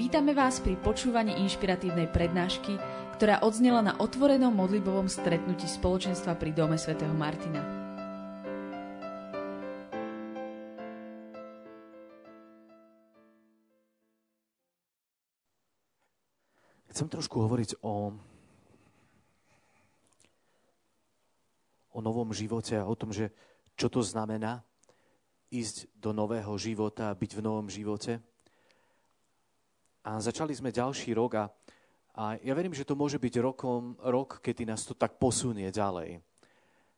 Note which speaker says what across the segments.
Speaker 1: Vítame vás pri počúvaní inšpiratívnej prednášky, ktorá odznela na otvorenom modlibovom stretnutí spoločenstva pri Dome svätého Martina.
Speaker 2: Chcem trošku hovoriť o, o novom živote a o tom, že čo to znamená ísť do nového života byť v novom živote. A začali sme ďalší rok a, a ja verím, že to môže byť rokom, rok, kedy nás to tak posunie ďalej.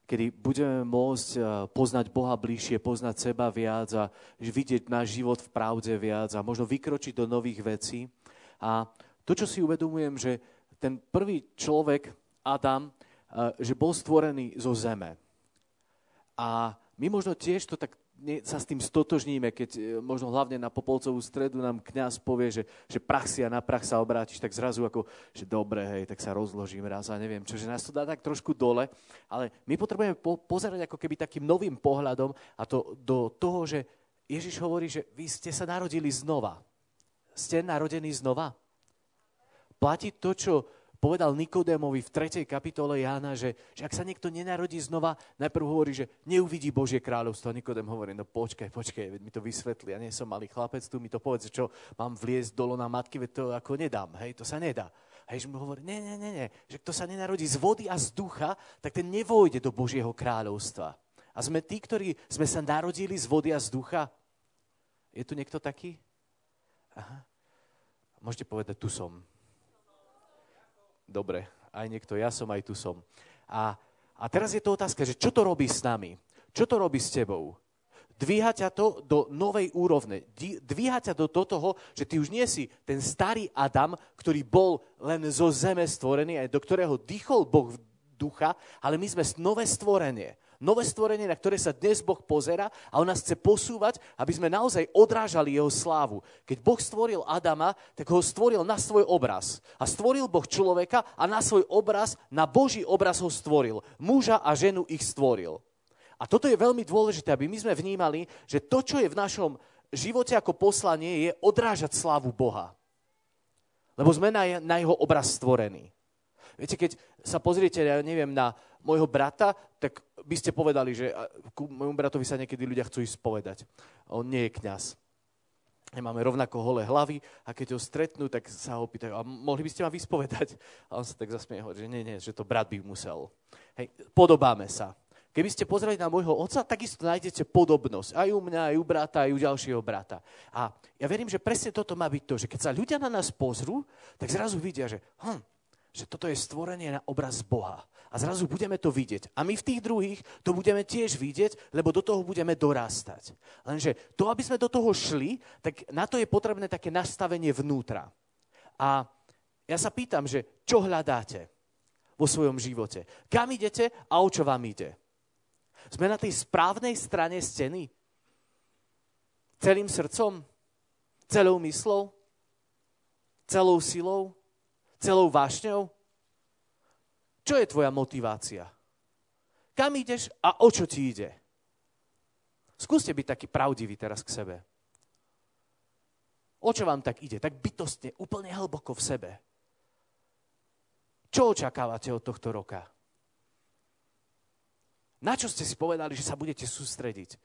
Speaker 2: Kedy budeme môcť e, poznať Boha bližšie, poznať seba viac a vidieť náš život v pravde viac a možno vykročiť do nových vecí. A to, čo si uvedomujem, že ten prvý človek, Adam, e, že bol stvorený zo zeme. A my možno tiež to tak sa s tým stotožníme, keď e, možno hlavne na Popolcovú stredu nám kňaz povie, že, že prach si a na prach sa obrátiš, tak zrazu ako, že dobre, hej, tak sa rozložím raz a neviem čo, že nás to dá tak trošku dole, ale my potrebujeme po, pozerať ako keby takým novým pohľadom a to do toho, že Ježiš hovorí, že vy ste sa narodili znova. Ste narodení znova. Platí to, čo povedal Nikodémovi v 3. kapitole Jána, že, že ak sa niekto nenarodí znova, najprv hovorí, že neuvidí Božie kráľovstvo. A Nikodém hovorí, no počkaj, počkaj, veď mi to vysvetli. Ja nie som malý chlapec, tu mi to povedz, čo mám vliesť dolo na matky, veď to ako nedám, hej, to sa nedá. A Ježiš mu hovorí, nie, nie, nie, nie, že kto sa nenarodí z vody a z ducha, tak ten nevojde do Božieho kráľovstva. A sme tí, ktorí sme sa narodili z vody a z ducha. Je tu niekto taký? Aha. Môžete povedať, tu som. Dobre, aj niekto, ja som, aj tu som. A, a teraz je to otázka, že čo to robí s nami? Čo to robí s tebou? Dvíha ťa to do novej úrovne. Dvíha ťa do toho, že ty už nie si ten starý Adam, ktorý bol len zo zeme stvorený, aj do ktorého dýchol Boh ducha, ale my sme nové stvorenie nové stvorenie, na ktoré sa dnes Boh pozera a on nás chce posúvať, aby sme naozaj odrážali jeho slávu. Keď Boh stvoril Adama, tak ho stvoril na svoj obraz. A stvoril Boh človeka a na svoj obraz, na Boží obraz ho stvoril. Muža a ženu ich stvoril. A toto je veľmi dôležité, aby my sme vnímali, že to, čo je v našom živote ako poslanie, je odrážať slávu Boha. Lebo sme na, jeho obraz stvorení. Viete, keď sa pozriete, ja neviem, na môjho brata, tak by ste povedali, že ku môjmu bratovi sa niekedy ľudia chcú ísť povedať. On nie je kňaz. Máme rovnako holé hlavy a keď ho stretnú, tak sa ho pýtajú, a mohli by ste ma vyspovedať? A on sa tak zasmie, hovorí, že nie, nie, že to brat by musel. Hej, podobáme sa. Keby ste pozreli na môjho otca, takisto nájdete podobnosť. Aj u mňa, aj u brata, aj u ďalšieho brata. A ja verím, že presne toto má byť to, že keď sa ľudia na nás pozrú, tak zrazu vidia, že hm, že toto je stvorenie na obraz Boha. A zrazu budeme to vidieť. A my v tých druhých to budeme tiež vidieť, lebo do toho budeme dorastať. Lenže to, aby sme do toho šli, tak na to je potrebné také nastavenie vnútra. A ja sa pýtam, že čo hľadáte vo svojom živote? Kam idete a o čo vám ide? Sme na tej správnej strane steny? Celým srdcom? Celou myslou? Celou silou? Celou vášňou? Čo je tvoja motivácia? Kam ideš a o čo ti ide? Skúste byť taký pravdivý teraz k sebe. O čo vám tak ide? Tak bytostne, úplne hlboko v sebe. Čo očakávate od tohto roka? Na čo ste si povedali, že sa budete sústrediť?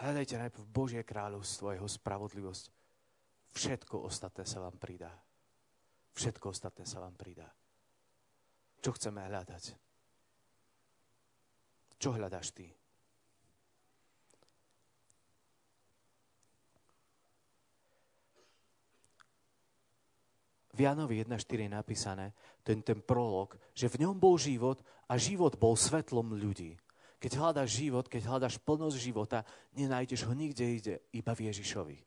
Speaker 2: Hľadajte najprv Božie kráľovstvo a jeho spravodlivosť. Všetko ostatné sa vám pridá. Všetko ostatné sa vám pridá. Čo chceme hľadať? Čo hľadáš ty? V Janovi 1.4 je napísané, ten, ten prolog, že v ňom bol život a život bol svetlom ľudí. Keď hľadáš život, keď hľadáš plnosť života, nenájdeš ho nikde ide, iba v Ježišovi.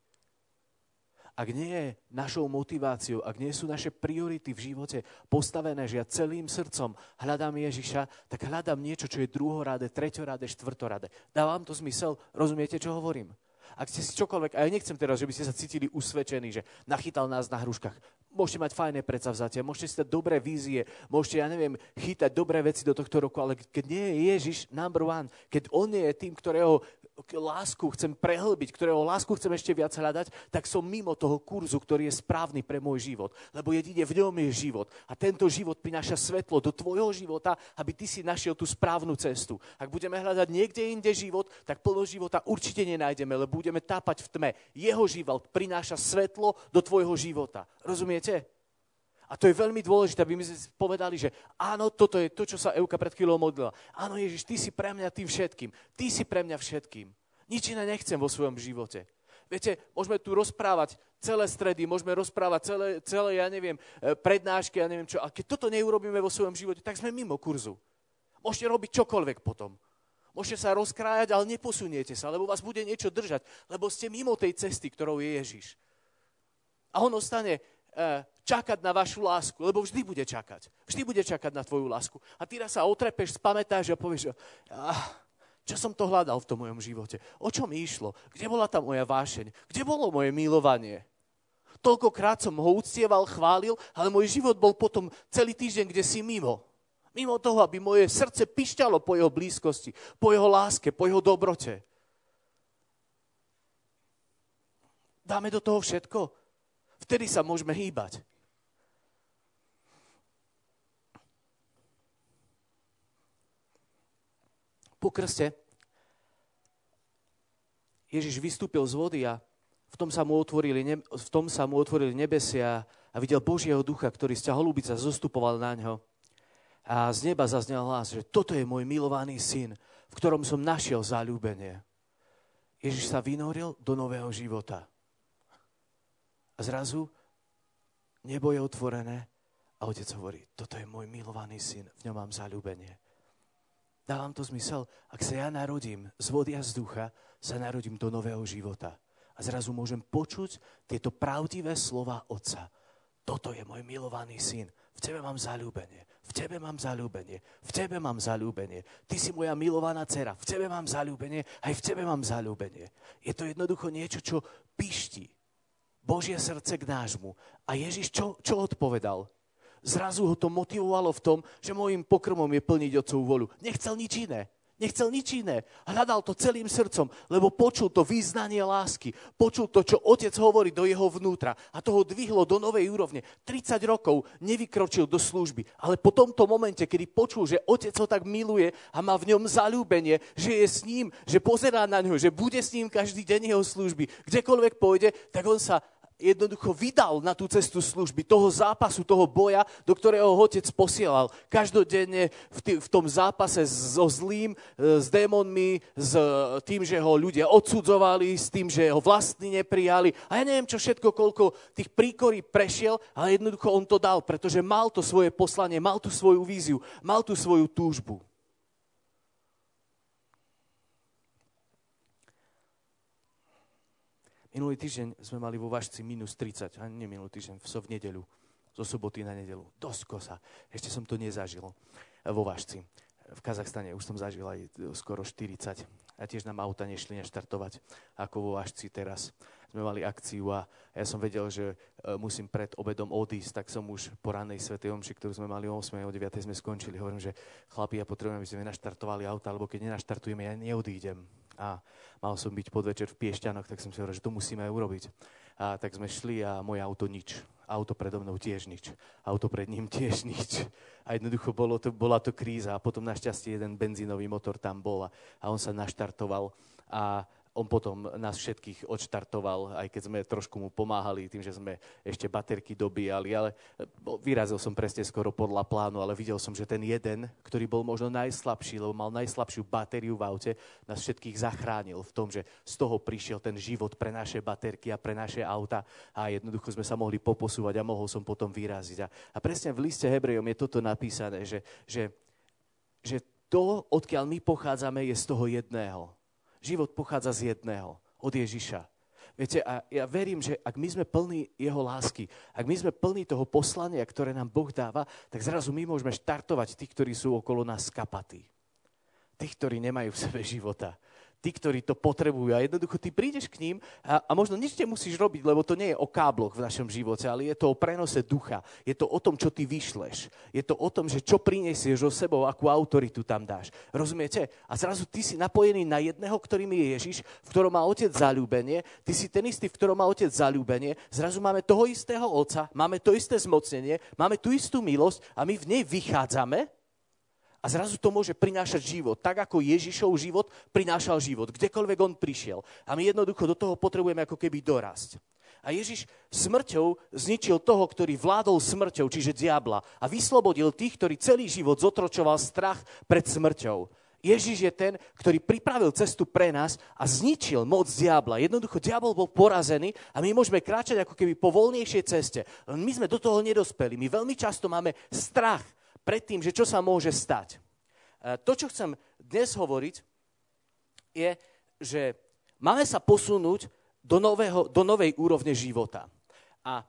Speaker 2: Ak nie je našou motiváciou, ak nie sú naše priority v živote postavené, že ja celým srdcom hľadám Ježiša, tak hľadám niečo, čo je druhoráde, treťoráde, štvrtoráde. Dávam to zmysel? Rozumiete, čo hovorím? ak ste si čokoľvek, a ja nechcem teraz, že by ste sa cítili usvedčení, že nachytal nás na hruškách. Môžete mať fajné predsavzatia, môžete si dať dobré vízie, môžete, ja neviem, chytať dobré veci do tohto roku, ale keď nie je Ježiš number one, keď On nie je tým, ktorého lásku chcem prehlbiť, ktorého lásku chcem ešte viac hľadať, tak som mimo toho kurzu, ktorý je správny pre môj život. Lebo jedine v ňom je život. A tento život prináša svetlo do tvojho života, aby ty si našiel tú správnu cestu. Ak budeme hľadať niekde inde život, tak plno života určite nenájdeme, lebo budeme tápať v tme. Jeho život prináša svetlo do tvojho života. Rozumiete? A to je veľmi dôležité, aby my sme povedali, že áno, toto je to, čo sa Euka pred chvíľou modlila. Áno, Ježiš, ty si pre mňa tým všetkým. Ty si pre mňa všetkým. Nič iné nechcem vo svojom živote. Viete, môžeme tu rozprávať celé stredy, môžeme rozprávať celé, celé ja neviem, e, prednášky, ja neviem čo. A keď toto neurobíme vo svojom živote, tak sme mimo kurzu. Môžete robiť čokoľvek potom. Môžete sa rozkrájať, ale neposuniete sa, lebo vás bude niečo držať, lebo ste mimo tej cesty, ktorou je Ježiš. A on ostane čakať na vašu lásku, lebo vždy bude čakať. Vždy bude čakať na tvoju lásku. A ty raz sa otrepeš, spamätáš a povieš, ah, čo som to hľadal v tom mojom živote? O čom išlo? Kde bola tá moja vášeň? Kde bolo moje milovanie? Toľkokrát som ho uctieval, chválil, ale môj život bol potom celý týždeň, kde si mimo. Mimo toho, aby moje srdce pišťalo po jeho blízkosti, po jeho láske, po jeho dobrote. Dáme do toho všetko? Vtedy sa môžeme hýbať. Po krste Ježiš vystúpil z vody a v tom sa mu otvorili, v tom sa mu otvorili nebesia a videl Božieho ducha, ktorý z ťaholúbica zostupoval na ňo. A z neba zaznel hlas, že toto je môj milovaný syn, v ktorom som našiel zalúbenie. Ježiš sa vynoril do nového života. A zrazu nebo je otvorené a otec hovorí, toto je môj milovaný syn, v ňom mám zalúbenie. Dávam to zmysel, ak sa ja narodím z vody a z ducha, sa narodím do nového života. A zrazu môžem počuť tieto pravdivé slova Otca. Toto je môj milovaný syn. V tebe mám zalúbenie. V tebe mám zalúbenie. V tebe mám zalúbenie. Ty si moja milovaná dcera. V tebe mám zalúbenie. Aj v tebe mám zalúbenie. Je to jednoducho niečo, čo pišti. Božie srdce k nášmu. A Ježiš čo, čo odpovedal? Zrazu ho to motivovalo v tom, že môjim pokrmom je plniť Otcovú volu. Nechcel nič iné. Nechcel nič iné. Hľadal to celým srdcom, lebo počul to význanie lásky. Počul to, čo otec hovorí do jeho vnútra. A to ho dvihlo do novej úrovne. 30 rokov nevykročil do služby. Ale po tomto momente, kedy počul, že otec ho tak miluje a má v ňom zalúbenie, že je s ním, že pozerá na ňo, že bude s ním každý deň jeho služby, kdekoľvek pôjde, tak on sa jednoducho vydal na tú cestu služby, toho zápasu, toho boja, do ktorého ho otec posielal. Každodenne v, tý, v tom zápase so zlým, e, s démonmi, s tým, že ho ľudia odsudzovali, s tým, že ho vlastní neprijali. A ja neviem, čo všetko, koľko tých príkorí prešiel, ale jednoducho on to dal, pretože mal to svoje poslanie, mal tú svoju víziu, mal tú svoju túžbu. Minulý týždeň sme mali vo Vašci minus 30, a nie minulý týždeň, v, v nedeľu, zo soboty na nedelu. Dosť kosa. Ešte som to nezažil eh, vo Vašci. V Kazachstane už som zažil aj eh, skoro 40. A tiež nám auta nešli naštartovať, ako vo Vašci teraz. Sme mali akciu a ja som vedel, že eh, musím pred obedom odísť, tak som už po ranej svetej omši, ktorú sme mali o 8. o 9. sme skončili. Hovorím, že chlapi, ja potrebujem, aby sme naštartovali auta, alebo keď nenaštartujeme, ja neodídem a mal som byť podvečer v Piešťanoch, tak som si hovoril, že to musíme urobiť. A tak sme šli a moje auto nič. Auto predo mnou tiež nič. Auto pred ním tiež nič. A jednoducho bolo to, bola to kríza. A potom našťastie jeden benzínový motor tam bol a, a on sa naštartoval. A on potom nás všetkých odštartoval, aj keď sme trošku mu pomáhali tým, že sme ešte baterky dobíjali, ale e, vyrazil som presne skoro podľa plánu, ale videl som, že ten jeden, ktorý bol možno najslabší, lebo mal najslabšiu batériu v aute, nás všetkých zachránil v tom, že z toho prišiel ten život pre naše baterky a pre naše auta a jednoducho sme sa mohli poposúvať a mohol som potom vyraziť. A, a presne v liste Hebrejom je toto napísané, že, že, že to, odkiaľ my pochádzame, je z toho jedného Život pochádza z jedného, od Ježiša. Viete, a ja verím, že ak my sme plní jeho lásky, ak my sme plní toho poslania, ktoré nám Boh dáva, tak zrazu my môžeme štartovať tých, ktorí sú okolo nás kapatí. Tých, ktorí nemajú v sebe života. Tí, ktorí to potrebujú. A jednoducho ty prídeš k ním a, a možno nič nemusíš robiť, lebo to nie je o kábloch v našom živote, ale je to o prenose ducha. Je to o tom, čo ty vyšleš. Je to o tom, že čo prinesieš o sebou, akú autoritu tam dáš. Rozumiete? A zrazu ty si napojený na jedného, ktorým je Ježiš, v ktorom má otec zalúbenie, ty si ten istý, v ktorom má otec zalúbenie, zrazu máme toho istého otca, máme to isté zmocnenie, máme tú istú milosť a my v nej vychádzame a zrazu to môže prinášať život. Tak ako Ježišov život prinášal život, kdekoľvek on prišiel. A my jednoducho do toho potrebujeme ako keby dorásť. A Ježiš smrťou zničil toho, ktorý vládol smrťou, čiže diabla. A vyslobodil tých, ktorí celý život zotročoval strach pred smrťou. Ježiš je ten, ktorý pripravil cestu pre nás a zničil moc diabla. Jednoducho, diabol bol porazený a my môžeme kráčať ako keby po voľnejšej ceste. My sme do toho nedospeli. My veľmi často máme strach pred tým, že čo sa môže stať. E, to, čo chcem dnes hovoriť, je, že máme sa posunúť do, nového, do novej úrovne života. A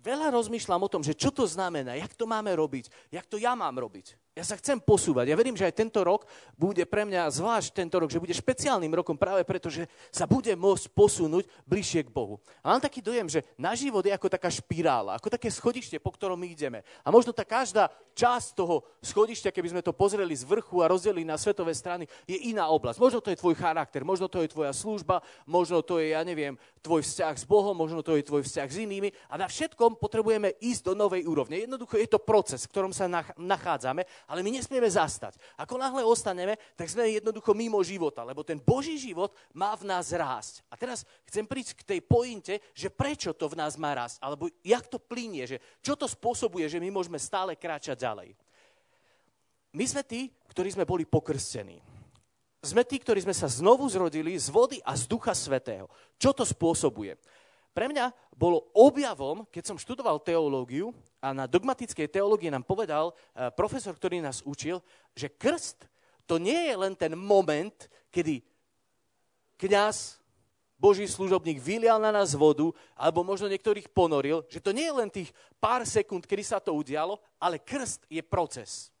Speaker 2: veľa rozmýšľam o tom, že čo to znamená, jak to máme robiť, jak to ja mám robiť. Ja sa chcem posúvať. Ja verím, že aj tento rok bude pre mňa, zvlášť tento rok, že bude špeciálnym rokom práve preto, že sa bude môcť posunúť bližšie k Bohu. A mám taký dojem, že náš život je ako taká špirála, ako také schodište, po ktorom my ideme. A možno tá každá časť toho schodišťa, keby sme to pozreli z vrchu a rozdelili na svetové strany, je iná oblasť. Možno to je tvoj charakter, možno to je tvoja služba, možno to je, ja neviem, tvoj vzťah s Bohom, možno to je tvoj vzťah s inými. A na všetkom potrebujeme ísť do novej úrovne. Jednoducho je to proces, v ktorom sa nachádzame ale my nesmieme zastať. Ako náhle ostaneme, tak sme jednoducho mimo života, lebo ten Boží život má v nás rásť. A teraz chcem prísť k tej pointe, že prečo to v nás má rásť, alebo jak to plinie, že čo to spôsobuje, že my môžeme stále kráčať ďalej. My sme tí, ktorí sme boli pokrstení. Sme tí, ktorí sme sa znovu zrodili z vody a z Ducha Svetého. Čo to spôsobuje? Pre mňa bolo objavom, keď som študoval teológiu a na dogmatickej teológii nám povedal uh, profesor, ktorý nás učil, že krst to nie je len ten moment, kedy kňaz, Boží služobník vylial na nás vodu, alebo možno niektorých ponoril, že to nie je len tých pár sekúnd, kedy sa to udialo, ale krst je proces.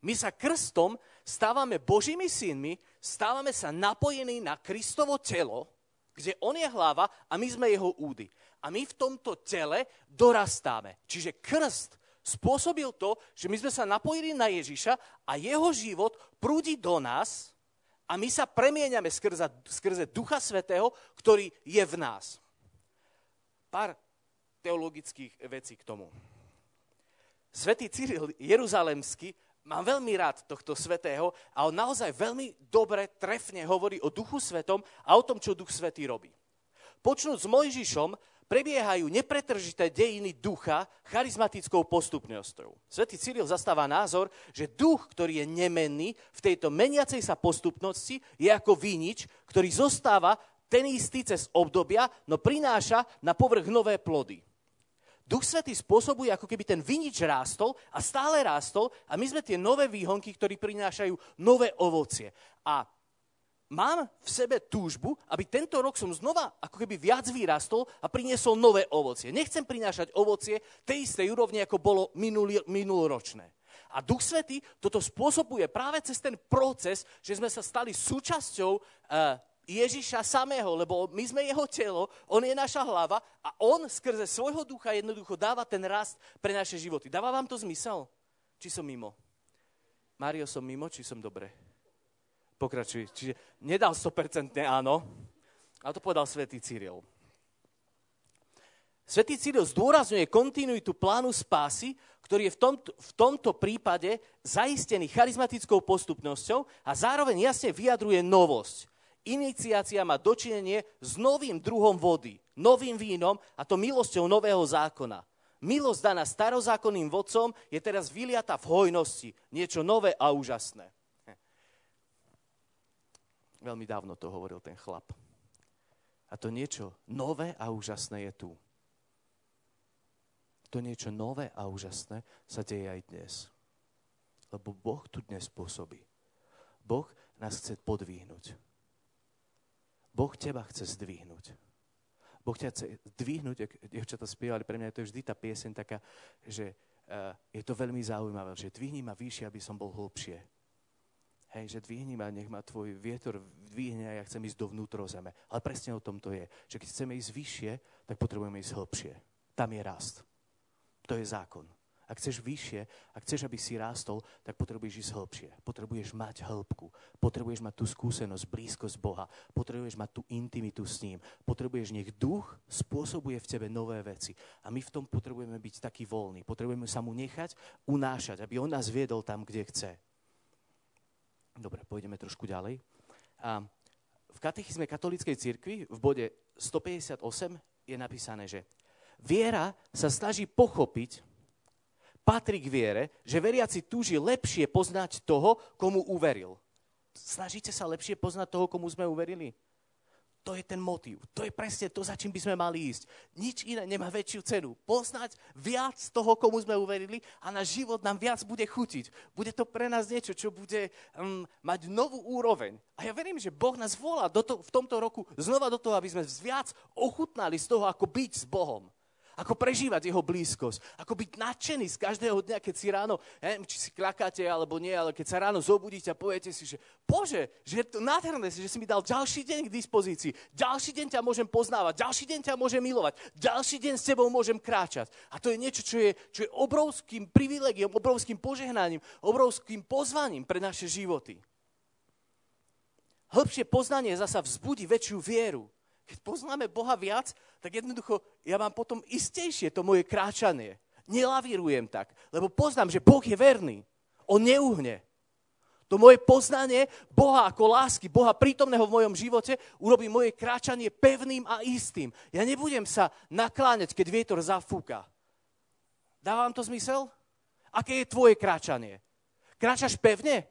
Speaker 2: My sa krstom stávame Božími synmi, stávame sa napojení na Kristovo telo, kde on je hlava a my sme jeho údy. A my v tomto tele dorastáme. Čiže krst spôsobil to, že my sme sa napojili na Ježiša a jeho život prúdi do nás a my sa premieňame skrze, skrze Ducha Svetého, ktorý je v nás. Pár teologických vecí k tomu. Svetý Cyril Jeruzalemský mám veľmi rád tohto svetého a on naozaj veľmi dobre, trefne hovorí o duchu svetom a o tom, čo duch svetý robí. Počnúť s Mojžišom prebiehajú nepretržité dejiny ducha charizmatickou postupnosťou. Svetý Cyril zastáva názor, že duch, ktorý je nemenný v tejto meniacej sa postupnosti, je ako vinič, ktorý zostáva ten istý cez obdobia, no prináša na povrch nové plody. Duch Svetý spôsobuje, ako keby ten vinič rástol a stále rástol a my sme tie nové výhonky, ktorí prinášajú nové ovocie. A mám v sebe túžbu, aby tento rok som znova ako keby viac vyrastol a priniesol nové ovocie. Nechcem prinášať ovocie tej istej úrovne, ako bolo minulý, minuloročné. A Duch Svetý toto spôsobuje práve cez ten proces, že sme sa stali súčasťou uh, Ježiša samého, lebo my sme jeho telo, on je naša hlava a on skrze svojho ducha jednoducho dáva ten rast pre naše životy. Dáva vám to zmysel? Či som mimo? Mário, som mimo, či som dobre? Pokračuj. Čiže nedal 100% áno, ale to povedal svätý Cyril. Svetý Cyril zdôrazňuje kontinuitu plánu spásy, ktorý je v tomto, v tomto prípade zaistený charizmatickou postupnosťou a zároveň jasne vyjadruje novosť iniciácia má dočinenie s novým druhom vody, novým vínom a to milosťou nového zákona. Milosť daná starozákonným vodcom je teraz vyliata v hojnosti. Niečo nové a úžasné. Veľmi dávno to hovoril ten chlap. A to niečo nové a úžasné je tu. To niečo nové a úžasné sa deje aj dnes. Lebo Boh tu dnes pôsobí. Boh nás chce podvíhnuť. Boh teba chce zdvihnúť. Boh ťa chce zdvihnúť, ak dievčatá spievali, pre mňa je to vždy tá pieseň taká, že uh, je to veľmi zaujímavé, že dvihni ma vyššie, aby som bol hlbšie. Hej, že dvihni ma, nech ma tvoj vietor dvihne a ja chcem ísť do vnútrozeme. Ale presne o tom to je. Že keď chceme ísť vyššie, tak potrebujeme ísť hlbšie. Tam je rast. To je zákon. Ak chceš vyššie, ak chceš, aby si rástol, tak potrebuješ ísť hĺbšie. Potrebuješ mať hĺbku. Potrebuješ mať tú skúsenosť, blízkosť Boha. Potrebuješ mať tú intimitu s ním. Potrebuješ, nech duch spôsobuje v tebe nové veci. A my v tom potrebujeme byť taký voľný. Potrebujeme sa mu nechať unášať, aby on nás viedol tam, kde chce. Dobre, pôjdeme trošku ďalej. A v katechizme katolíckej cirkvi v bode 158 je napísané, že viera sa snaží pochopiť, patrí k viere, že veriaci túži lepšie poznať toho, komu uveril. Snažíte sa lepšie poznať toho, komu sme uverili? To je ten motív. To je presne to, za čím by sme mali ísť. Nič iné nemá väčšiu cenu. Poznať viac toho, komu sme uverili a náš život nám viac bude chutiť. Bude to pre nás niečo, čo bude um, mať novú úroveň. A ja verím, že Boh nás volá do to, v tomto roku znova do toho, aby sme viac ochutnali z toho, ako byť s Bohom ako prežívať jeho blízkosť, ako byť nadšený z každého dňa, keď si ráno, neviem, či si klakáte alebo nie, ale keď sa ráno zobudíte a poviete si, že Bože, že je to nádherné, že si mi dal ďalší deň k dispozícii, ďalší deň ťa môžem poznávať, ďalší deň ťa môžem milovať, ďalší deň s tebou môžem kráčať. A to je niečo, čo je, čo je obrovským privilegiom, obrovským požehnaním, obrovským pozvaním pre naše životy. Hĺbšie poznanie zasa vzbudí väčšiu vieru. Keď poznáme Boha viac, tak jednoducho ja mám potom istejšie to moje kráčanie. Nelavírujem tak, lebo poznám, že Boh je verný. On neuhne. To moje poznanie Boha ako lásky, Boha prítomného v mojom živote urobí moje kráčanie pevným a istým. Ja nebudem sa nakláňať, keď vietor zafúka. Dáva vám to zmysel? Aké je tvoje kráčanie? Kráčaš pevne?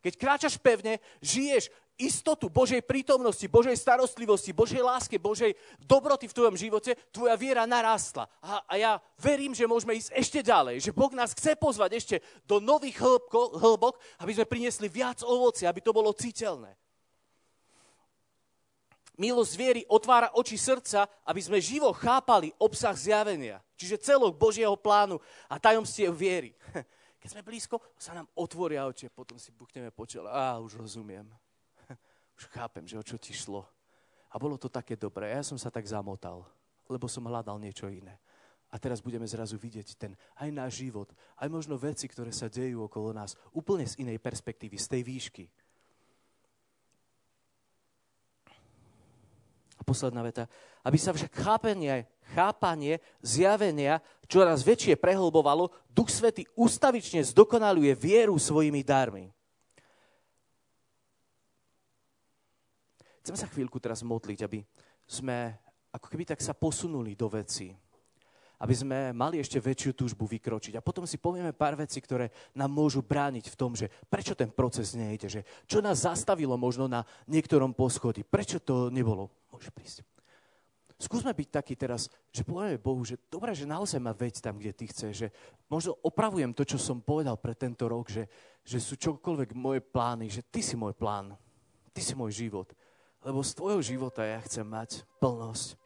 Speaker 2: Keď kráčaš pevne, žiješ istotu Božej prítomnosti, Božej starostlivosti, Božej láske, Božej dobroty v tvojom živote, tvoja viera narastla. A, a ja verím, že môžeme ísť ešte ďalej, že Boh nás chce pozvať ešte do nových hĺbko, hĺbok, aby sme priniesli viac ovoci, aby to bolo citeľné. Milosť viery otvára oči srdca, aby sme živo chápali obsah zjavenia, čiže celok Božieho plánu a tajomstiev viery. Keď sme blízko, sa nám otvoria oči, potom si buchneme po čele. Á, už rozumiem už chápem, že o čo ti šlo. A bolo to také dobré. Ja som sa tak zamotal, lebo som hľadal niečo iné. A teraz budeme zrazu vidieť ten aj náš život, aj možno veci, ktoré sa dejú okolo nás, úplne z inej perspektívy, z tej výšky. A posledná veta. Aby sa však chápanie, chápanie zjavenia čoraz väčšie prehlbovalo, Duch Svety ustavične zdokonaluje vieru svojimi darmi. Chcem sa chvíľku teraz modliť, aby sme ako keby tak sa posunuli do veci. Aby sme mali ešte väčšiu túžbu vykročiť. A potom si povieme pár vecí, ktoré nám môžu brániť v tom, že prečo ten proces nejde, že čo nás zastavilo možno na niektorom poschodí, prečo to nebolo. Môže prísť. Skúsme byť taký teraz, že povieme Bohu, že dobré, že naozaj ma veď tam, kde ty chceš, že možno opravujem to, čo som povedal pre tento rok, že, že sú čokoľvek moje plány, že ty si môj plán, ty si môj život. Lebo z tvojho života ja chcem mať plnosť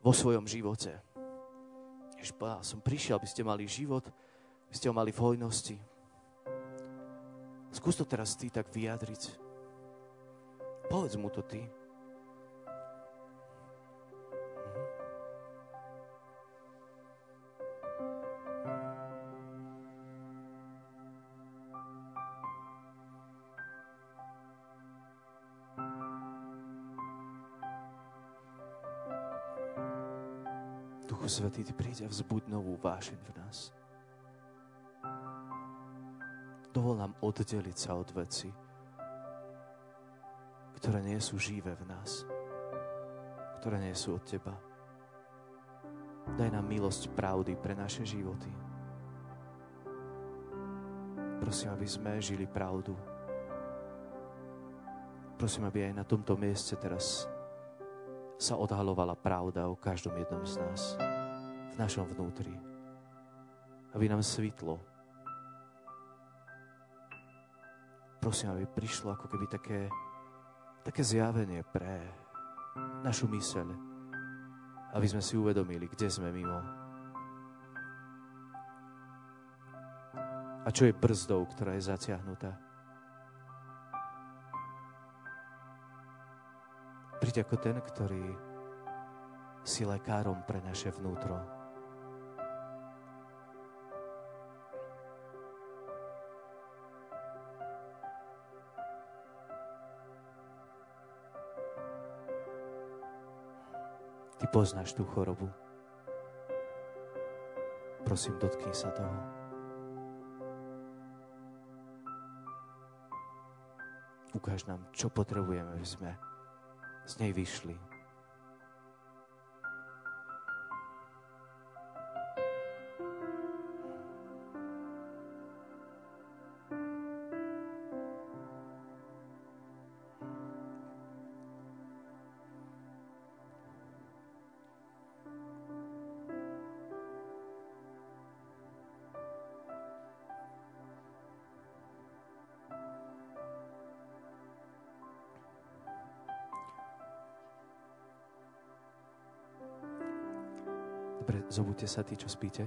Speaker 2: vo svojom živote. Ježiš povedal, som prišiel, aby ste mali život, aby ste ho mali v hojnosti. Skús to teraz ty tak vyjadriť. Povedz mu to ty. Svetý, Ty príď a vzbuď novú vášeň v nás. Dovol nám oddeliť sa od veci, ktoré nie sú živé v nás, ktoré nie sú od Teba. Daj nám milosť pravdy pre naše životy. Prosím, aby sme žili pravdu. Prosím, aby aj na tomto mieste teraz sa odhalovala pravda o každom jednom z nás v našom vnútri. Aby nám svitlo. Prosím, aby prišlo ako keby také, také zjavenie pre našu myseľ. Aby sme si uvedomili, kde sme mimo. A čo je brzdou, ktorá je zatiahnutá. Príď ako ten, ktorý si lekárom pre naše vnútro. Poznáš tú chorobu. Prosím, dotkni sa toho. Ukáž nám, čo potrebujeme, aby sme z nej vyšli. Dobre, zobudte sa tí, čo spíte.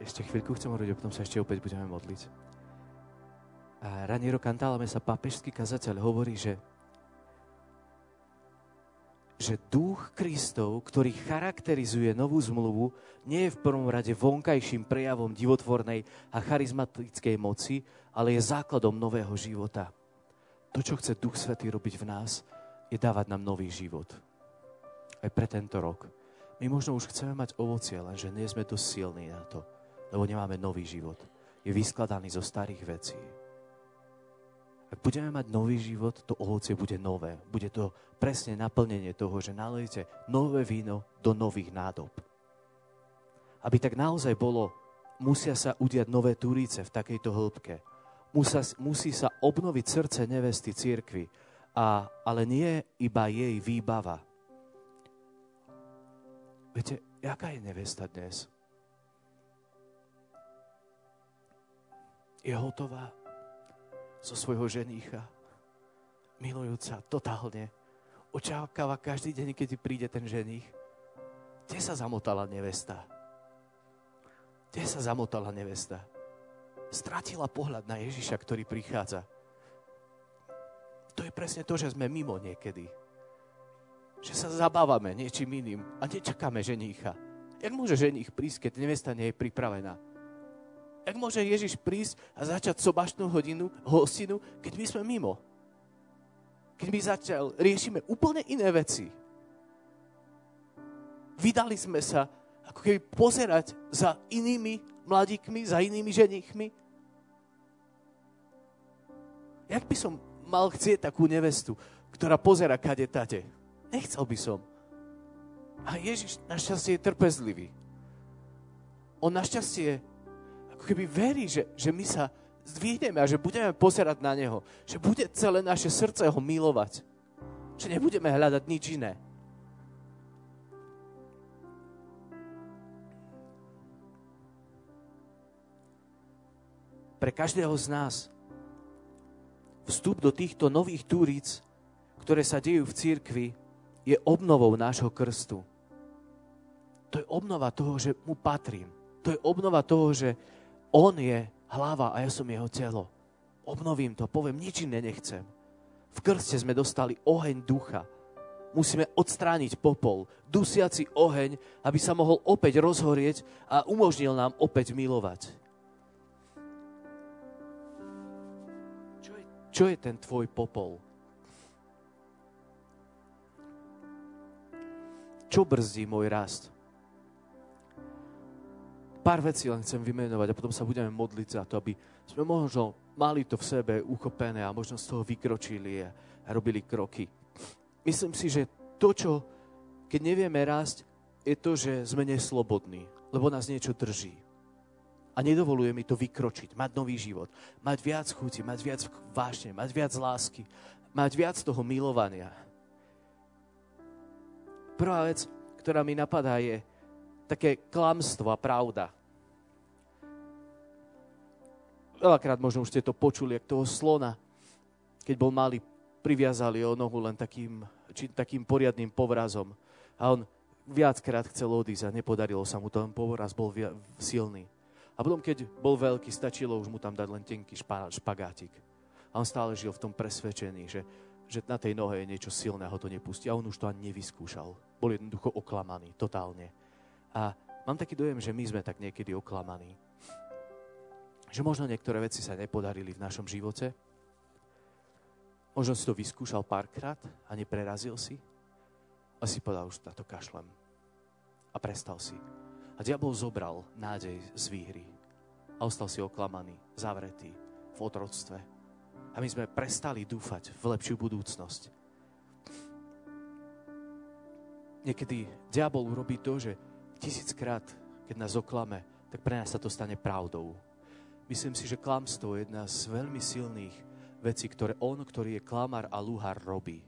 Speaker 2: Ešte chvíľku chcem hovoriť, a potom sa ešte opäť budeme modliť. A Raniero Cantálame sa pápežský kazateľ hovorí, že že duch Kristov, ktorý charakterizuje novú zmluvu, nie je v prvom rade vonkajším prejavom divotvornej a charizmatickej moci, ale je základom nového života. To, čo chce Duch Svetý robiť v nás, je dávať nám nový život. Aj pre tento rok. My možno už chceme mať ovocie, lenže nie sme dosť silní na to, lebo nemáme nový život. Je vyskladaný zo starých vecí. Ak budeme mať nový život, to ovocie bude nové. Bude to presne naplnenie toho, že nalejete nové víno do nových nádob. Aby tak naozaj bolo, musia sa udiať nové turíce v takejto hĺbke. Musia, musí sa obnoviť srdce nevesty církvy, a, ale nie iba jej výbava, Viete, jaká je nevesta dnes? Je hotová zo svojho ženícha, milujúca totálne. Očakáva každý deň, keď príde ten ženích. Kde sa zamotala nevesta? Kde sa zamotala nevesta? Stratila pohľad na Ježiša, ktorý prichádza. To je presne to, že sme mimo niekedy že sa zabávame niečím iným a nečakáme ženícha. Jak môže ženích prísť, keď nevesta nie je pripravená? Jak môže Ježiš prísť a začať sobašnú hodinu, hostinu, keď my sme mimo? Keď my začal, riešime úplne iné veci. Vydali sme sa ako keby pozerať za inými mladíkmi, za inými ženíchmi. Jak by som mal chcieť takú nevestu, ktorá pozera kade tate? Nechcel by som. A Ježiš našťastie je trpezlivý. On našťastie ako keby verí, že, že my sa zdvihneme a že budeme pozerať na Neho. Že bude celé naše srdce Ho milovať. Že nebudeme hľadať nič iné. Pre každého z nás vstup do týchto nových túric, ktoré sa dejú v církvi, je obnovou nášho krstu. To je obnova toho, že mu patrím. To je obnova toho, že on je hlava a ja som jeho telo. Obnovím to, poviem, nič iné nechcem. V krste sme dostali oheň ducha. Musíme odstrániť popol, dusiaci oheň, aby sa mohol opäť rozhorieť a umožnil nám opäť milovať. Čo je, čo je ten tvoj popol? Čo brzdí môj rast? Pár vecí len chcem vymenovať a potom sa budeme modliť za to, aby sme možno mali to v sebe uchopené a možno z toho vykročili a robili kroky. Myslím si, že to, čo keď nevieme rásť, je to, že sme neslobodní, lebo nás niečo drží. A nedovoluje mi to vykročiť, mať nový život, mať viac chuti, mať viac vášne, mať viac lásky, mať viac toho milovania. Prvá vec, ktorá mi napadá, je také klamstvo a pravda. Veľakrát možno už ste to počuli, jak toho slona, keď bol malý, priviazali o nohu len takým, či, takým poriadným povrazom. A on viackrát chcel odísť a nepodarilo sa mu to, ten povraz bol via, silný. A potom, keď bol veľký, stačilo už mu tam dať len tenký špa, špagátik. A on stále žil v tom presvedčení, že že na tej nohe je niečo silné a ho to nepustí. A on už to ani nevyskúšal. Bol jednoducho oklamaný, totálne. A mám taký dojem, že my sme tak niekedy oklamaní. Že možno niektoré veci sa nepodarili v našom živote. Možno si to vyskúšal párkrát a neprerazil si. A si povedal, už na to kašlem. A prestal si. A diabol zobral nádej z výhry. A ostal si oklamaný, zavretý v otroctve a my sme prestali dúfať v lepšiu budúcnosť. Niekedy diabol urobí to, že tisíckrát, keď nás oklame, tak pre nás sa to stane pravdou. Myslím si, že klamstvo je jedna z veľmi silných vecí, ktoré on, ktorý je klamár a luhár, robí.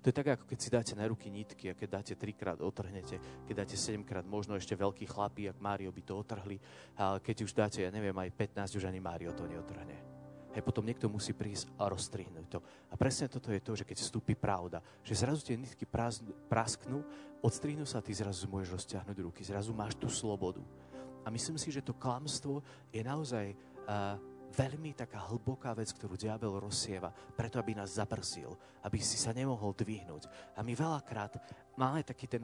Speaker 2: To je tak, ako keď si dáte na ruky nitky a keď dáte trikrát, otrhnete. Keď dáte sedemkrát, možno ešte veľký chlapí, ak Mário by to otrhli. A keď už dáte, ja neviem, aj 15, už ani Mário to neotrhne. Hej, potom niekto musí prísť a rozstrihnúť to. A presne toto je to, že keď vstúpi pravda, že zrazu tie nitky prasknú, odstrihnú sa ty zrazu môžeš rozťahnuť ruky. Zrazu máš tú slobodu. A myslím si, že to klamstvo je naozaj uh, veľmi taká hlboká vec, ktorú diabel rozsieva, preto aby nás zaprsil, aby si sa nemohol dvihnúť. A my veľakrát máme taký ten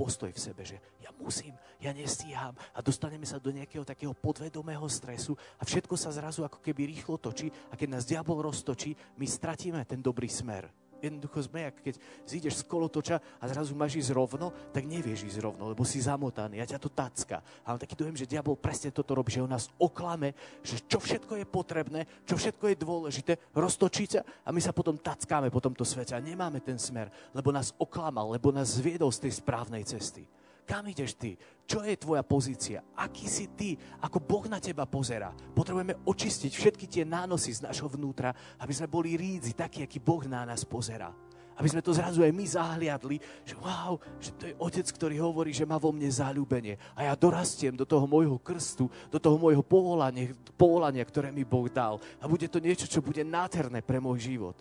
Speaker 2: postoj v sebe, že ja musím, ja nestíham a dostaneme sa do nejakého takého podvedomého stresu a všetko sa zrazu ako keby rýchlo točí a keď nás diabol roztočí, my stratíme ten dobrý smer. Jednoducho sme, ak keď zídeš z kolotoča a zrazu máš ísť rovno, tak nevieš ísť rovno, lebo si zamotaný a ťa to tacka. A mám taký dojem, že diabol presne toto robí, že on nás oklame, že čo všetko je potrebné, čo všetko je dôležité, roztočí sa a my sa potom tackáme po tomto svete a nemáme ten smer, lebo nás oklamal, lebo nás zviedol z tej správnej cesty. Kam ideš ty? Čo je tvoja pozícia? Aký si ty? Ako Boh na teba pozera? Potrebujeme očistiť všetky tie nánosy z našho vnútra, aby sme boli rídzi, takí, aký Boh na nás pozera. Aby sme to zrazu aj my zahliadli, že wow, že to je otec, ktorý hovorí, že má vo mne záľubenie. A ja dorastiem do toho môjho krstu, do toho môjho povolania, povolania, ktoré mi Boh dal. A bude to niečo, čo bude nádherné pre môj život.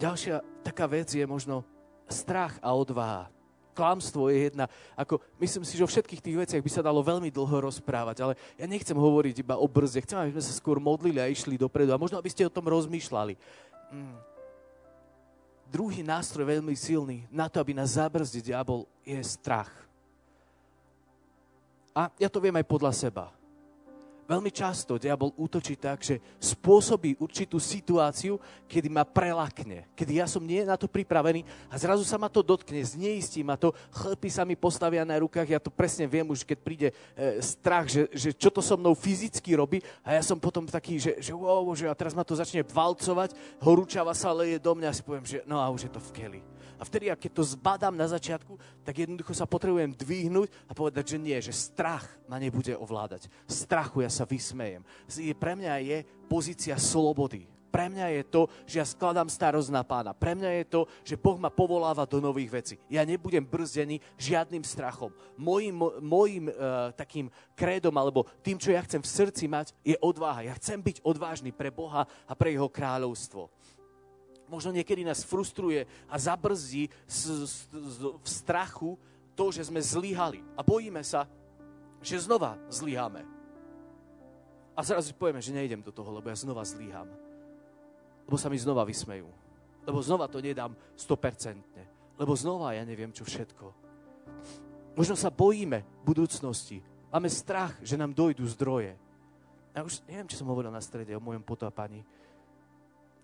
Speaker 2: Ďalšia taká vec je možno strach a odvaha. Klamstvo je jedna, ako myslím si, že o všetkých tých veciach by sa dalo veľmi dlho rozprávať, ale ja nechcem hovoriť iba o brzde, chcem, aby sme sa skôr modlili a išli dopredu a možno, aby ste o tom rozmýšľali. Mm. Druhý nástroj veľmi silný na to, aby nás zabrzdil diabol, je strach. A ja to viem aj podľa seba. Veľmi často diabol útočí tak, že spôsobí určitú situáciu, kedy ma prelakne, kedy ja som nie na to pripravený a zrazu sa ma to dotkne, zneistí ma to, chlpy sa mi postavia na rukách, ja to presne viem už, keď príde e, strach, že, že čo to so mnou fyzicky robí a ja som potom taký, že, že wow, že a teraz ma to začne valcovať, horúčava sa leje do mňa a si poviem, že no a už je to v keli. A vtedy, keď to zbadám na začiatku, tak jednoducho sa potrebujem dvihnúť a povedať, že nie, že strach ma nebude ovládať. Strachu ja sa vysmejem. Pre mňa je pozícia slobody. Pre mňa je to, že ja skladám starosť na pána. Pre mňa je to, že Boh ma povoláva do nových vecí. Ja nebudem brzdený žiadnym strachom. Mojím, mojím uh, takým krédom, alebo tým, čo ja chcem v srdci mať, je odvaha. Ja chcem byť odvážny pre Boha a pre Jeho kráľovstvo možno niekedy nás frustruje a zabrzdí v strachu to, že sme zlyhali. A bojíme sa, že znova zlyháme. A zrazu povieme, že nejdem do toho, lebo ja znova zlyhám. Lebo sa mi znova vysmejú. Lebo znova to nedám 100%. Lebo znova ja neviem, čo všetko. Možno sa bojíme budúcnosti. Máme strach, že nám dojdú zdroje. Ja už neviem, či som hovoril na strede o mojom potápaní.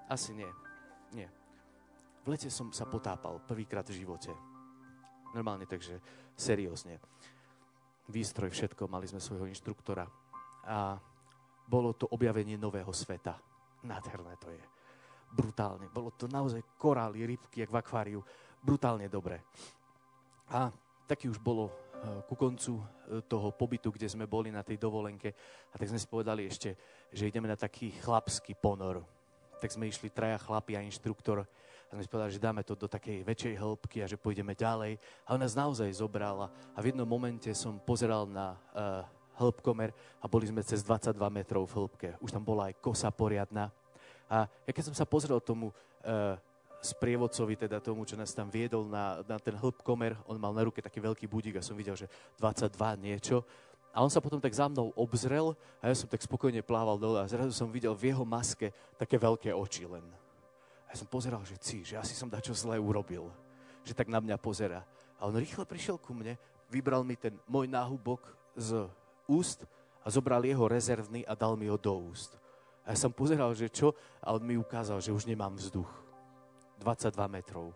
Speaker 2: Asi nie. Nie. V lete som sa potápal prvýkrát v živote. Normálne, takže seriózne. Výstroj, všetko, mali sme svojho inštruktora. A bolo to objavenie nového sveta. Nádherné to je. Brutálne. Bolo to naozaj korály, rybky, jak v akváriu. Brutálne dobre. A taký už bolo eh, ku koncu eh, toho pobytu, kde sme boli na tej dovolenke. A tak sme si povedali ešte, že ideme na taký chlapský ponor tak sme išli traja chlapi a inštruktor a sme povedali, že dáme to do takej väčšej hĺbky a že pôjdeme ďalej. A on nás naozaj zobral a v jednom momente som pozeral na uh, hĺbkomer a boli sme cez 22 metrov v hĺbke. Už tam bola aj kosa poriadna. A ja keď som sa pozrel tomu uh, sprievodcovi, teda tomu, čo nás tam viedol na, na ten hĺbkomer, on mal na ruke taký veľký budík a som videl, že 22 niečo. A on sa potom tak za mnou obzrel a ja som tak spokojne plával dole a zrazu som videl v jeho maske také veľké oči len. A ja som pozeral, že cí, že asi som dačo zlé urobil. Že tak na mňa pozera. A on rýchle prišiel ku mne, vybral mi ten môj náhubok z úst a zobral jeho rezervný a dal mi ho do úst. A ja som pozeral, že čo, a on mi ukázal, že už nemám vzduch. 22 metrov.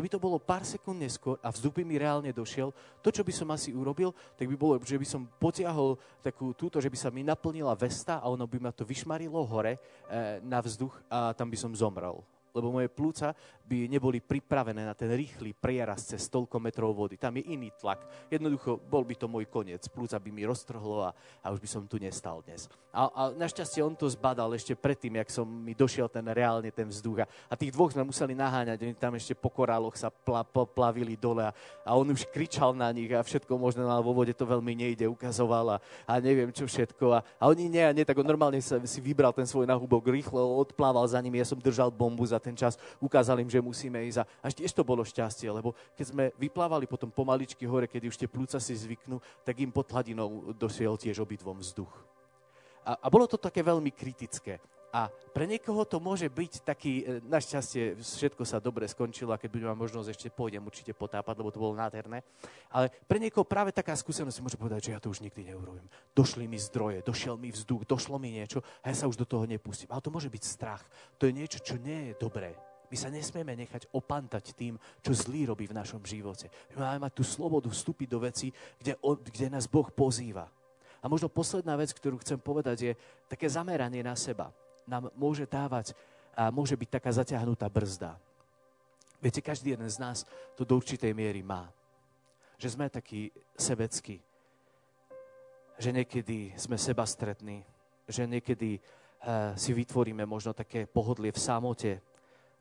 Speaker 2: Keby to bolo pár sekúnd neskôr a vzduch by mi reálne došiel, to, čo by som asi urobil, tak by bolo, že by som potiahol takú túto, že by sa mi naplnila vesta a ono by ma to vyšmarilo hore e, na vzduch a tam by som zomrel lebo moje plúca by neboli pripravené na ten rýchly prieraz cez toľko metrov vody. Tam je iný tlak. Jednoducho, bol by to môj koniec. Plúca by mi roztrhlo a, a už by som tu nestal dnes. A, a našťastie on to zbadal ešte predtým, jak som mi došiel ten reálne ten vzduch. A, a tých dvoch sme museli naháňať. Oni tam ešte po koráloch sa pla, pla, plavili dole a, a on už kričal na nich a všetko možné, ale vo vode to veľmi nejde, ukazoval a, a neviem čo všetko. A, a oni nie nie, tak on normálne si vybral ten svoj nahubok, rýchlo odplával za nimi. Ja som držal bombu za ten čas, ukázal im, že musíme ísť. A až tiež to bolo šťastie, lebo keď sme vyplávali potom pomaličky hore, keď už tie plúca si zvyknú, tak im pod hladinou dosiel tiež obidvom vzduch. A, a bolo to také veľmi kritické. A pre niekoho to môže byť taký, e, našťastie všetko sa dobre skončilo a keď budem mať možnosť, ešte pôjdem určite potápať, lebo to bolo nádherné. Ale pre niekoho práve taká skúsenosť môže povedať, že ja to už nikdy neurobím. Došli mi zdroje, došiel mi vzduch, došlo mi niečo a ja sa už do toho nepustím. Ale to môže byť strach. To je niečo, čo nie je dobré. My sa nesmieme nechať opantať tým, čo zlý robí v našom živote. My máme mať tú slobodu vstúpiť do veci, kde, kde nás Boh pozýva. A možno posledná vec, ktorú chcem povedať, je také zameranie na seba nám môže dávať a môže byť taká zaťahnutá brzda. Viete, každý jeden z nás to do určitej miery má. Že sme takí sebeckí. Že niekedy sme seba stretní. Že niekedy uh, si vytvoríme možno také pohodlie v samote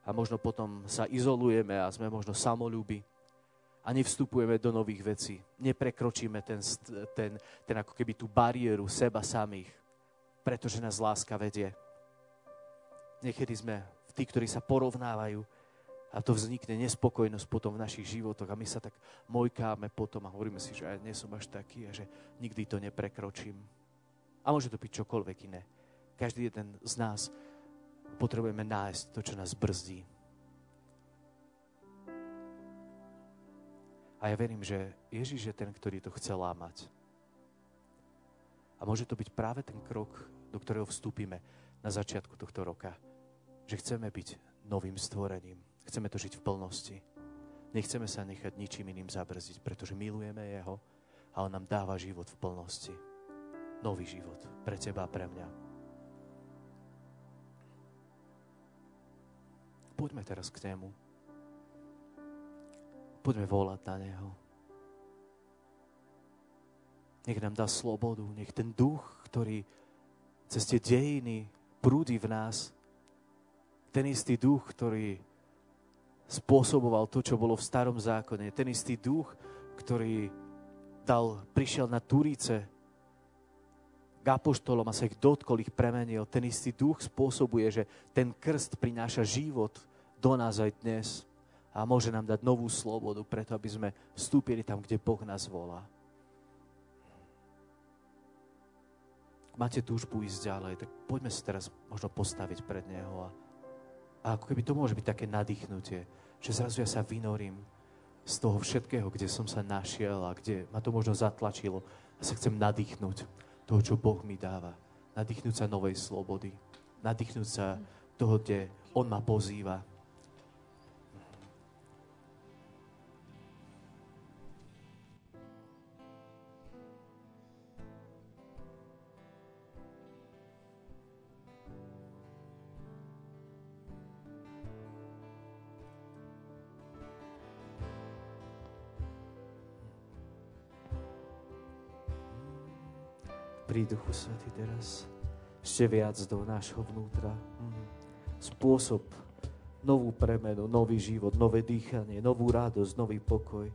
Speaker 2: a možno potom sa izolujeme a sme možno samolúbi a nevstupujeme do nových vecí. Neprekročíme ten, ten, ten ako keby tú bariéru seba samých, pretože nás láska vedie. Niekedy sme tí, ktorí sa porovnávajú a to vznikne nespokojnosť potom v našich životoch a my sa tak mojkáme potom a hovoríme si, že ja nie som až taký a že nikdy to neprekročím. A môže to byť čokoľvek iné. Každý jeden z nás potrebujeme nájsť to, čo nás brzdí. A ja verím, že Ježiš je ten, ktorý to chce lámať. A môže to byť práve ten krok, do ktorého vstúpime na začiatku tohto roka že chceme byť novým stvorením. Chceme to žiť v plnosti. Nechceme sa nechať ničím iným zabrziť, pretože milujeme Jeho a On nám dáva život v plnosti. Nový život pre teba a pre mňa. Poďme teraz k Nemu. Poďme volať na Neho. Nech nám dá slobodu, nech ten duch, ktorý cez tie dejiny prúdi v nás, ten istý duch, ktorý spôsoboval to, čo bolo v starom zákone. Ten istý duch, ktorý dal, prišiel na Turíce k apoštolom a sa ich dotkol, ich premenil. Ten istý duch spôsobuje, že ten krst prináša život do nás aj dnes a môže nám dať novú slobodu, preto aby sme vstúpili tam, kde Boh nás volá. Máte túžbu ísť ďalej, tak poďme sa teraz možno postaviť pred Neho a a ako keby to môže byť také nadýchnutie, že zrazu ja sa vynorím z toho všetkého, kde som sa našiel a kde ma to možno zatlačilo a sa chcem nadýchnuť toho, čo Boh mi dáva. Nadýchnúť sa novej slobody. Nadýchnúť sa toho, kde On ma pozýva. Prí Duchu Svetý teraz ešte viac do nášho vnútra. Mhm. Spôsob, novú premenu, nový život, nové dýchanie, novú radosť, nový pokoj.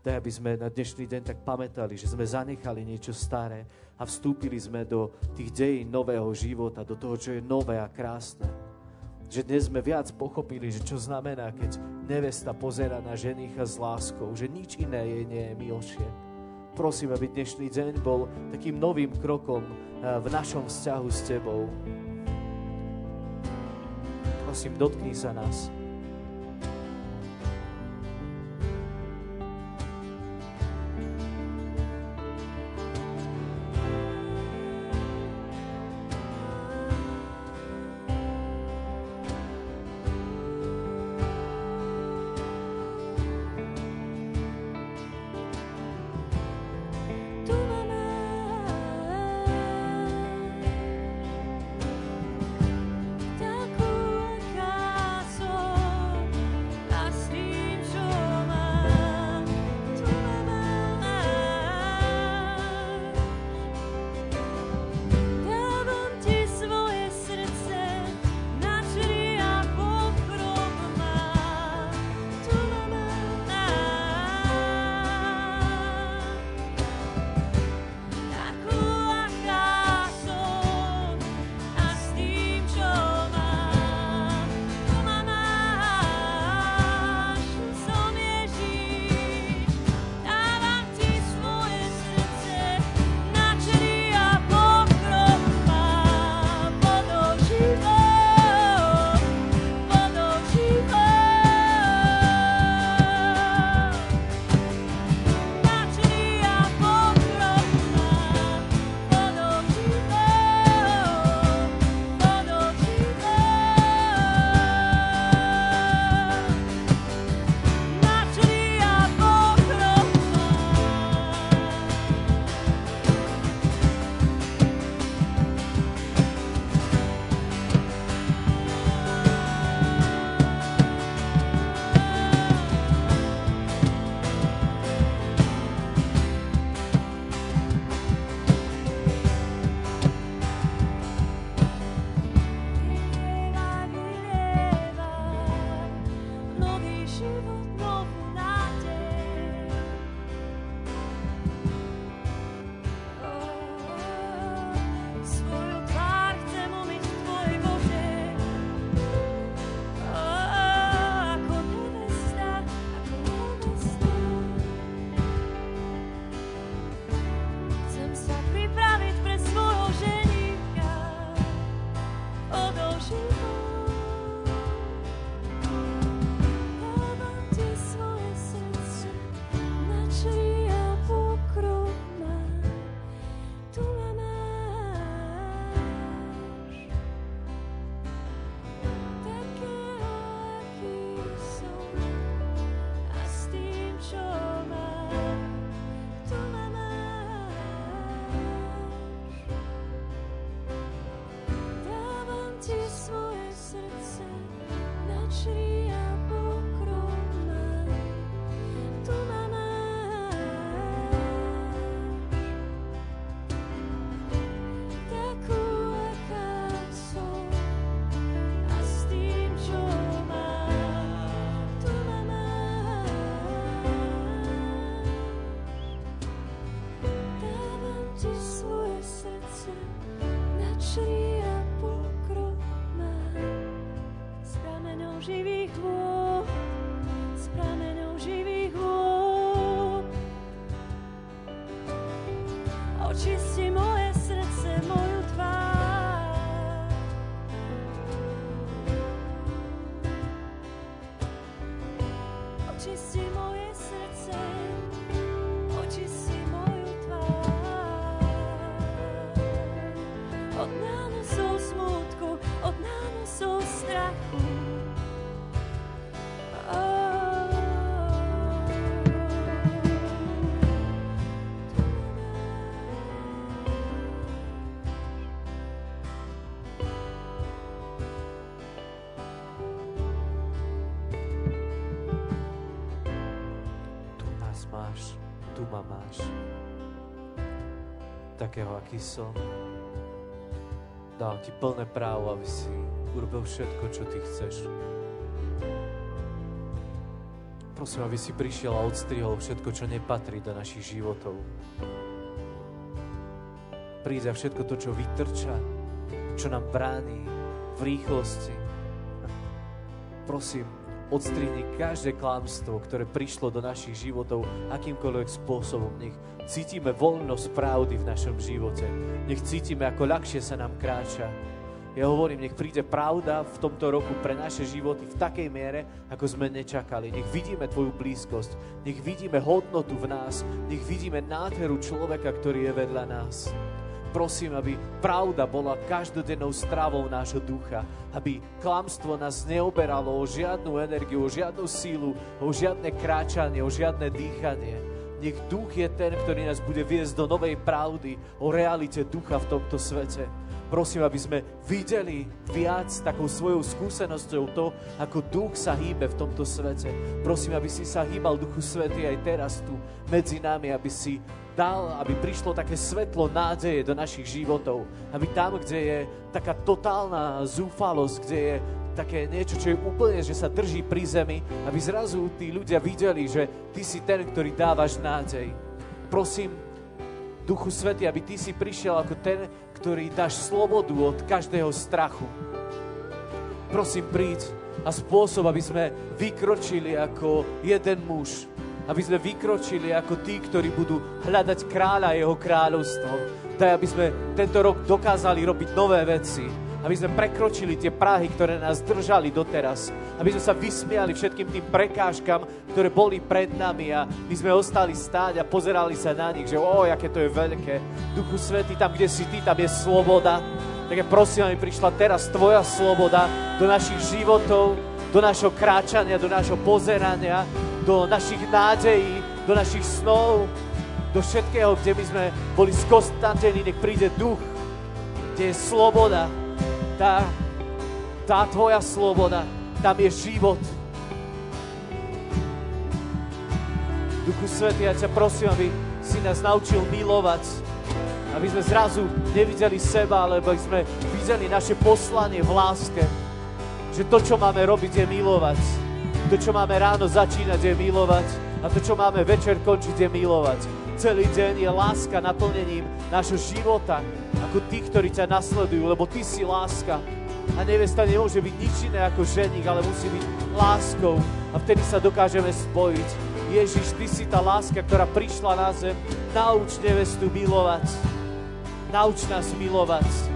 Speaker 2: Daj, aby sme na dnešný deň tak pamätali, že sme zanechali niečo staré a vstúpili sme do tých dejín nového života, do toho, čo je nové a krásne. Že dnes sme viac pochopili, že čo znamená, keď nevesta pozera na ženicha s láskou, že nič iné jej nie je milšie
Speaker 3: Prosím, aby dnešný deň bol takým novým krokom eh, v našom vzťahu s Tebou. Prosím, dotkni sa nás. Takého, aký som. Dávam ti plné právo, aby si urobil všetko, čo ty chceš. Prosím, aby si prišiel a odstrihol všetko, čo nepatrí do našich životov. Príď všetko to, čo vytrča, čo nám bráni v rýchlosti. Prosím,
Speaker 2: odstrihni každé klamstvo, ktoré prišlo do našich životov akýmkoľvek spôsobom. Nech cítime voľnosť pravdy v našom živote. Nech cítime, ako ľahšie sa nám kráča. Ja hovorím, nech príde pravda v tomto roku pre naše životy v takej miere, ako sme nečakali. Nech vidíme Tvoju blízkosť, nech vidíme hodnotu v nás, nech vidíme nádheru človeka, ktorý je vedľa nás prosím, aby pravda bola každodennou stravou nášho ducha, aby klamstvo nás neoberalo o žiadnu energiu, o žiadnu sílu, o žiadne kráčanie, o žiadne dýchanie. Nech duch je ten, ktorý nás bude viesť do novej pravdy o realite ducha v tomto svete. Prosím, aby sme videli viac takou svojou skúsenosťou to, ako duch sa hýbe v tomto svete. Prosím, aby si sa hýbal Duchu Svety aj teraz tu medzi nami, aby si dal, aby prišlo také svetlo nádeje do našich životov. Aby tam, kde je taká totálna zúfalosť, kde je také niečo, čo je úplne, že sa drží pri zemi, aby zrazu tí ľudia videli, že ty si ten, ktorý dávaš nádej. Prosím, Duchu Svety, aby ty si prišiel ako ten, ktorý dáš slobodu od každého strachu. Prosím, príď a spôsob, aby sme vykročili ako jeden muž, aby sme vykročili ako tí, ktorí budú hľadať kráľa a jeho kráľovstvo. Daj, aby sme tento rok dokázali robiť nové veci, aby sme prekročili tie Prahy, ktoré nás držali doteraz, aby sme sa vysmiali všetkým tým prekážkam, ktoré boli pred nami a my sme ostali stáť a pozerali sa na nich, že o, aké to je veľké. Duchu Svety, tam, kde si ty, tam je sloboda. Tak ja prosím, aby prišla teraz tvoja sloboda do našich životov, do našho kráčania, do našho pozerania, do našich nádejí, do našich snov, do všetkého, kde my sme boli skostantení, nech príde duch, kde je sloboda, tá, tá tvoja sloboda, tam je život. Duchu Svety, ja ťa prosím, aby si nás naučil milovať, aby sme zrazu nevideli seba, ale aby sme videli naše poslanie v láske, že to, čo máme robiť, je milovať to, čo máme ráno začínať, je milovať a to, čo máme večer končiť, je milovať. Celý deň je láska naplnením nášho života, ako tých, ktorí ťa nasledujú, lebo ty si láska. A nevesta nemôže byť nič iné ako ženík, ale musí byť láskou a vtedy sa dokážeme spojiť. Ježiš, ty si tá láska, ktorá prišla na zem. Nauč nevestu milovať. Nauč nás milovať.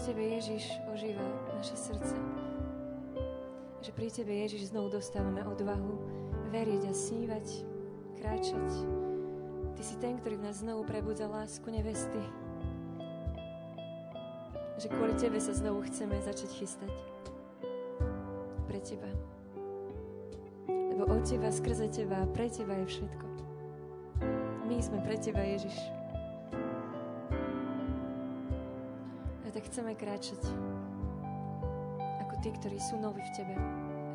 Speaker 3: Pri Tebe Ježiš ožíva naše srdce. Že pri Tebe Ježiš znovu dostávame odvahu veriť a snívať, kráčať. Ty si ten, ktorý v nás znovu prebudza lásku nevesty. Že kvôli Tebe sa znovu chceme začať chystať. Pre Teba. Lebo od Teba, skrze Teba a pre Teba je všetko. My sme pre Teba, Ježiš. Chceme kráčať ako tí, ktorí sú noví v Tebe.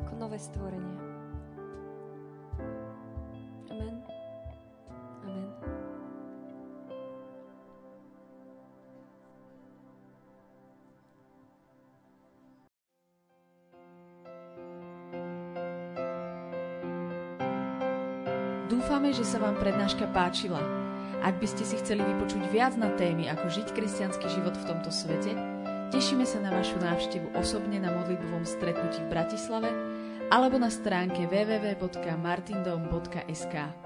Speaker 3: Ako nové stvorenie. Amen. Amen.
Speaker 1: Dúfame, že sa vám prednáška páčila. Ak by ste si chceli vypočuť viac na témy, ako žiť kresťanský život v tomto svete, tešíme sa na vašu návštevu osobne na modlitbovom stretnutí v Bratislave alebo na stránke www.martindom.sk.